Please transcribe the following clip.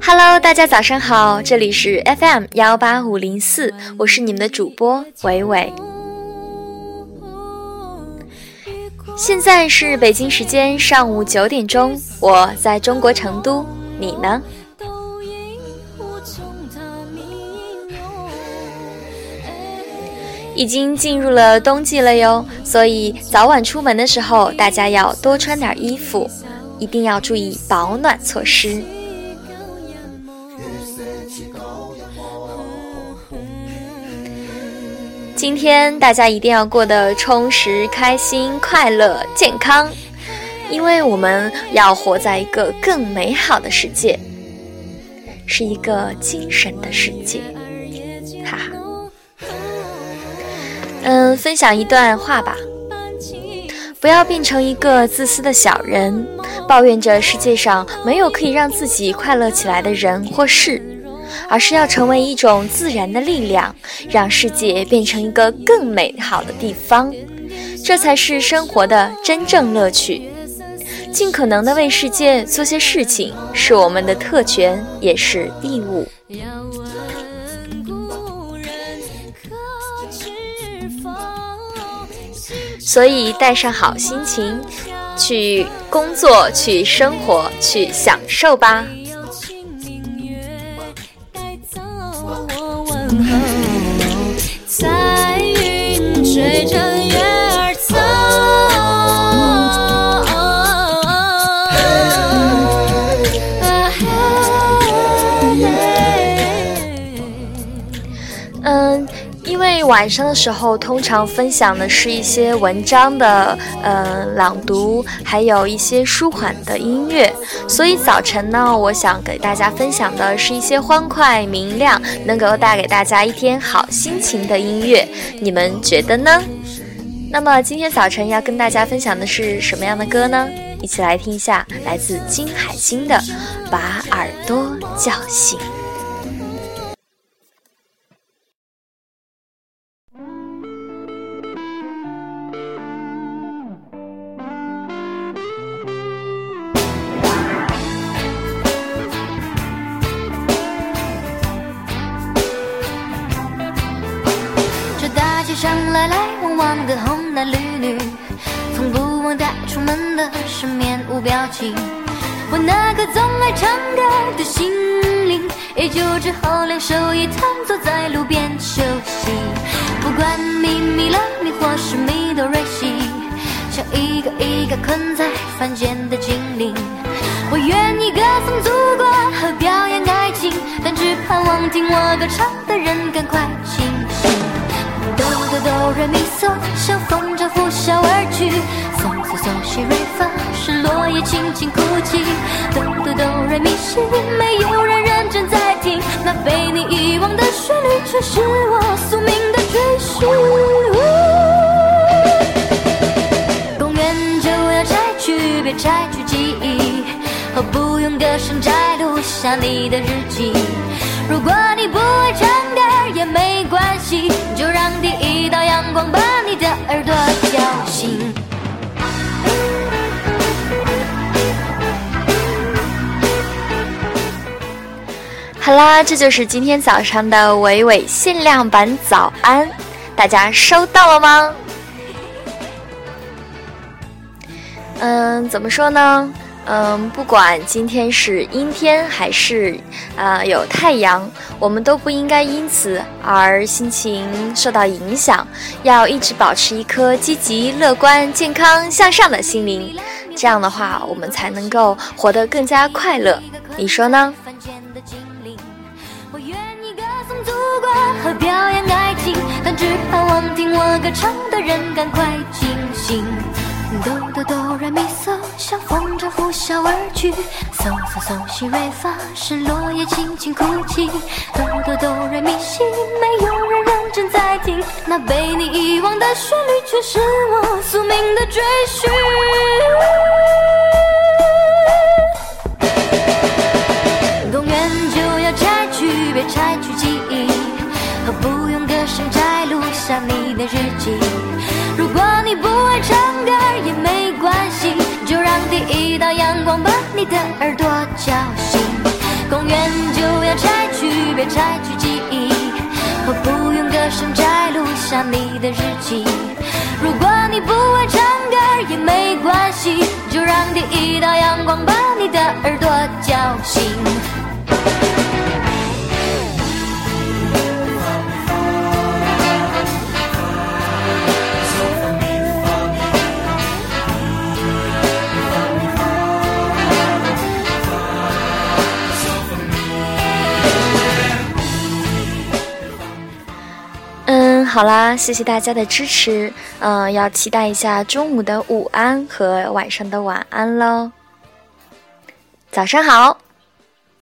Hello，大家早上好，这里是 FM 幺八五零四，我是你们的主播伟伟。现在是北京时间上午九点钟，我在中国成都，你呢？已经进入了冬季了哟，所以早晚出门的时候，大家要多穿点衣服，一定要注意保暖措施。今天大家一定要过得充实、开心、快乐、健康，因为我们要活在一个更美好的世界，是一个精神的世界，哈哈。嗯，分享一段话吧。不要变成一个自私的小人，抱怨着世界上没有可以让自己快乐起来的人或事，而是要成为一种自然的力量，让世界变成一个更美好的地方。这才是生活的真正乐趣。尽可能的为世界做些事情，是我们的特权，也是义务。所以，带上好心情，去工作，去生活，去享受吧。晚上的时候，通常分享的是一些文章的呃朗读，还有一些舒缓的音乐。所以早晨呢，我想给大家分享的是一些欢快明亮，能够带给大家一天好心情的音乐。你们觉得呢？那么今天早晨要跟大家分享的是什么样的歌呢？一起来听一下，来自金海心的《把耳朵叫醒》。来来往往的红男绿女，从不忘带出门的是面无表情。我那颗总爱唱歌的心灵，也就只好两手一摊坐在路边休息。不管咪咪了咪或是咪哆瑞西，像一个一个困在凡间的精灵。我愿意歌颂祖国和表演爱情，但只盼望听我歌唱的人赶快清醒。哆哆瑞咪嗦，像风筝呼啸而去。嗦嗦嗦西瑞发，是落叶轻轻哭泣。哆哆哆瑞咪西，没有人认真在听。那被你遗忘的旋律，却是我宿命的追寻。公园就要拆去，别拆去记忆。何不用歌声摘录下你的日记。好啦，这就是今天早上的伟伟限量版早安，大家收到了吗？嗯，怎么说呢？嗯，不管今天是阴天还是啊有太阳，我们都不应该因此而心情受到影响，要一直保持一颗积极、乐观、健康、向上的心灵。这样的话，我们才能够活得更加快乐。你说呢？我愿意歌颂祖国和表演爱情，但只盼望听我歌唱的人赶快清醒。哆哆哆来咪嗦，像风筝呼啸而去。嗦嗦嗦西瑞发，是落叶轻轻哭泣。哆哆哆来咪西，没有人认真在听。那被你遗忘的旋律，却是我宿命的追寻。下你的日记。如果你不会唱歌也没关系，就让第一道阳光把你的耳朵叫醒。公园就要拆去，别拆去记忆，我不用歌声摘录下你的日记。如果你不会唱歌也没关系，就让第一道阳光把你的耳朵叫醒。好啦，谢谢大家的支持。嗯，要期待一下中午的午安和晚上的晚安喽。早上好。